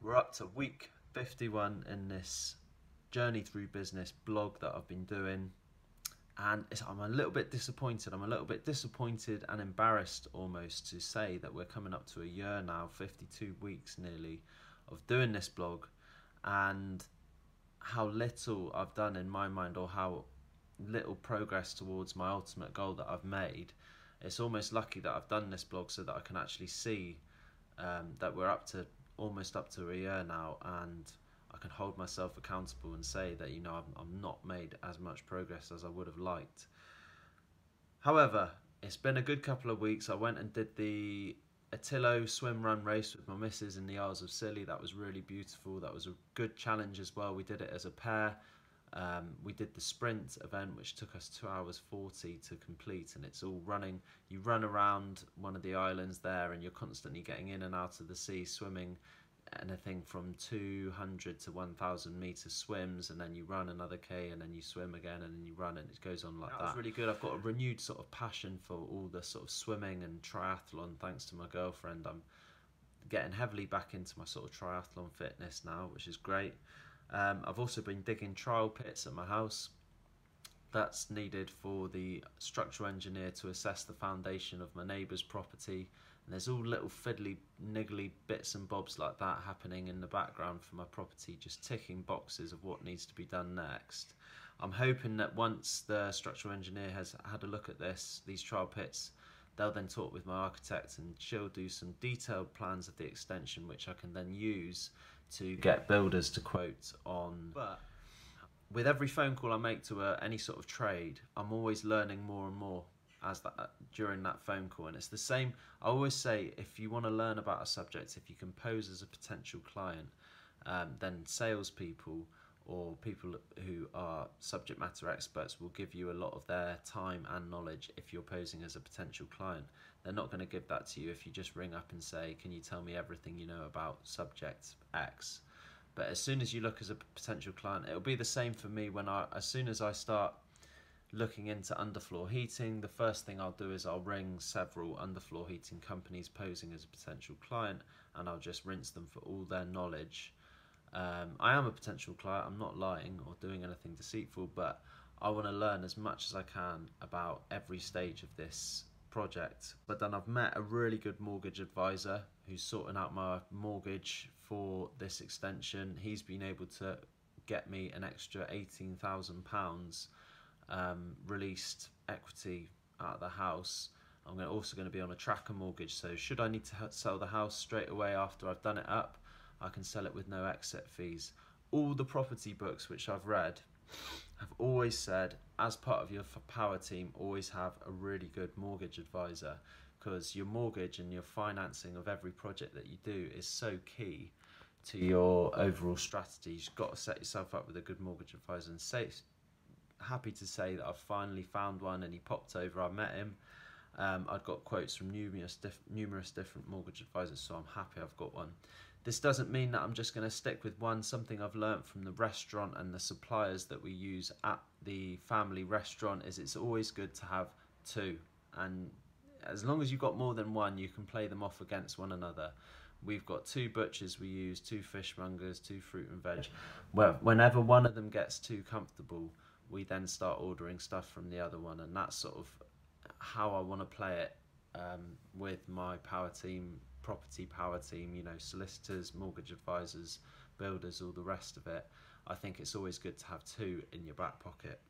We're up to week 51 in this journey through business blog that I've been doing. And I'm a little bit disappointed. I'm a little bit disappointed and embarrassed almost to say that we're coming up to a year now, 52 weeks nearly, of doing this blog. And how little I've done in my mind, or how little progress towards my ultimate goal that I've made. It's almost lucky that I've done this blog so that I can actually see um, that we're up to almost up to a year now, and I can hold myself accountable and say that you know I'm, I'm not made as much progress as I would have liked. However, it's been a good couple of weeks. I went and did the ÖTILLÖ swim run race with my missus in the Isles of Scilly. That was really beautiful. That was a good challenge as well. We did it as a pair. Um, we did the sprint event, which took us two hours 40 to complete, and it's all running. You run around one of the islands there, and you're constantly getting in and out of the sea, swimming anything from 200 to 1000 meter swims and then you run another k and then you swim again and then you run and it goes on like that. That's really good. I've got a renewed sort of passion for all the sort of swimming and triathlon thanks to my girlfriend. I'm getting heavily back into my sort of triathlon fitness now, which is great. Um, I've also been digging trial pits at my house. That's needed for the structural engineer to assess the foundation of my neighbour's property. And there's all little fiddly, niggly bits and bobs like that happening in the background for my property, just ticking boxes of what needs to be done next. I'm hoping that once the structural engineer has had a look at this, these trial pits, they'll then talk with my architect and she'll do some detailed plans of the extension, which I can then use to get builders to quote on. But with every phone call I make to a, any sort of trade, I'm always learning more and more as that during that phone call. And it's the same. I always say if you want to learn about a subject, if you can pose as a potential client, um, then salespeople or people who are subject matter experts will give you a lot of their time and knowledge if you're posing as a potential client. They're not going to give that to you if you just ring up and say, Can you tell me everything you know about subject X? But as soon as you look as a potential client, it'll be the same for me when I, as soon as I start looking into underfloor heating, the first thing I'll do is I'll ring several underfloor heating companies posing as a potential client and I'll just rinse them for all their knowledge um, I am a potential client, I'm not lying or doing anything deceitful, but I want to learn as much as I can about every stage of this project. But then I've met a really good mortgage advisor who's sorting out my mortgage for this extension. He's been able to get me an extra £18,000 um, released equity out of the house. I'm also going to be on a tracker mortgage, so should I need to sell the house straight away after I've done it up, I can sell it with no exit fees. All the property books which I've read have always said, as part of your power team, always have a really good mortgage advisor because your mortgage and your financing of every project that you do is so key to your overall strategy. You've got to set yourself up with a good mortgage advisor and say, happy to say that I've finally found one and he popped over. I met him. Um, I've got quotes from numerous, diff- numerous different mortgage advisors, so I'm happy I've got one. This doesn't mean that I'm just going to stick with one. Something I've learned from the restaurant and the suppliers that we use at the family restaurant is it's always good to have two. And as long as you've got more than one, you can play them off against one another. We've got two butchers we use, two fishmongers, two fruit and veg. Well, whenever one of them gets too comfortable, we then start ordering stuff from the other one, and that's sort of how I want to play it um, with my power team property power team, you know, solicitors, mortgage advisors, builders, all the rest of it, I think it's always good to have two in your back pocket.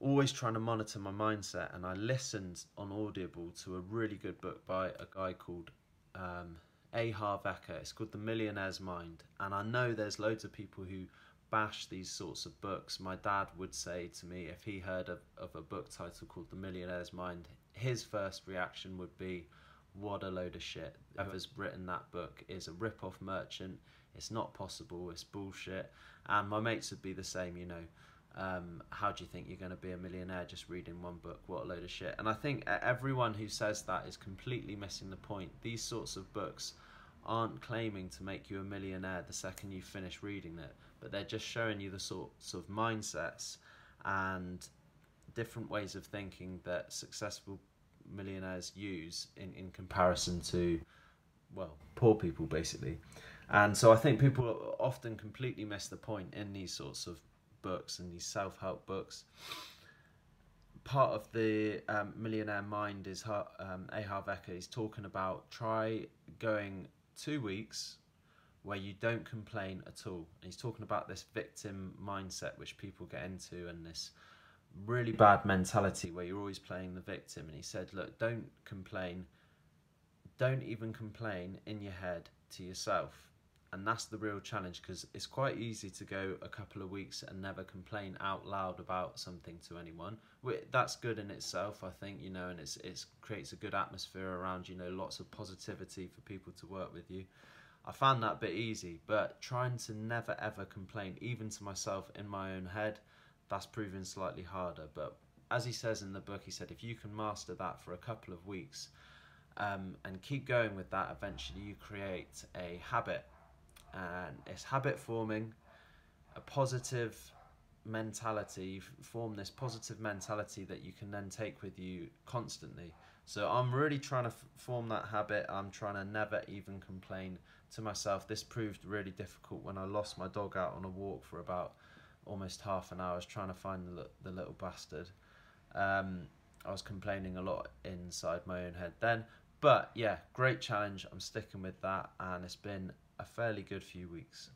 Always trying to monitor my mindset, and I listened on Audible to a really good book by a guy called um, A. Harv Eker. It's called The Millionaire's Mind, and I know there's loads of people who bash these sorts of books. My dad would say to me if he heard of, of a book title called The Millionaire's Mind, his first reaction would be, what a load of shit. Whoever's written that book is a rip off merchant. It's not possible. It's bullshit. And my mates would be the same, you know. Um, how do you think you're going to be a millionaire just reading one book? What a load of shit. And I think everyone who says that is completely missing the point. These sorts of books aren't claiming to make you a millionaire the second you finish reading it, but they're just showing you the sorts of mindsets and different ways of thinking that successful millionaires use in, in comparison to well, poor people basically. And so I think people often completely miss the point in these sorts of books and these self help books. Part of the um, Millionaire Mind is um, T. Harv Eker. He's talking about try going two weeks where you don't complain at all. And he's talking about this victim mindset which people get into and this really bad mentality where you're always playing the victim. And he said, look, don't complain. Don't even complain in your head to yourself and that's the real challenge because it's quite easy to go a couple of weeks and never complain out loud about something to anyone. That's good in itself, I think, you know, and it's it creates a good atmosphere around, you know, lots of positivity for people to work with you. I found that a bit easy, but trying to never ever complain, even to myself in my own head, that's proving slightly harder. But as he says in the book, he said if you can master that for a couple of weeks um, and keep going with that, eventually you create a habit and it's habit forming, a positive mentality, you form this positive mentality that you can then take with you constantly. So I'm really trying to form that habit. I'm trying to never even complain to myself. This proved really difficult when I lost my dog out on a walk for about almost half an hour. I was trying to find the, the little bastard. Um, I was complaining a lot inside my own head then. But yeah, great challenge. I'm sticking with that, and it's been a fairly good few weeks.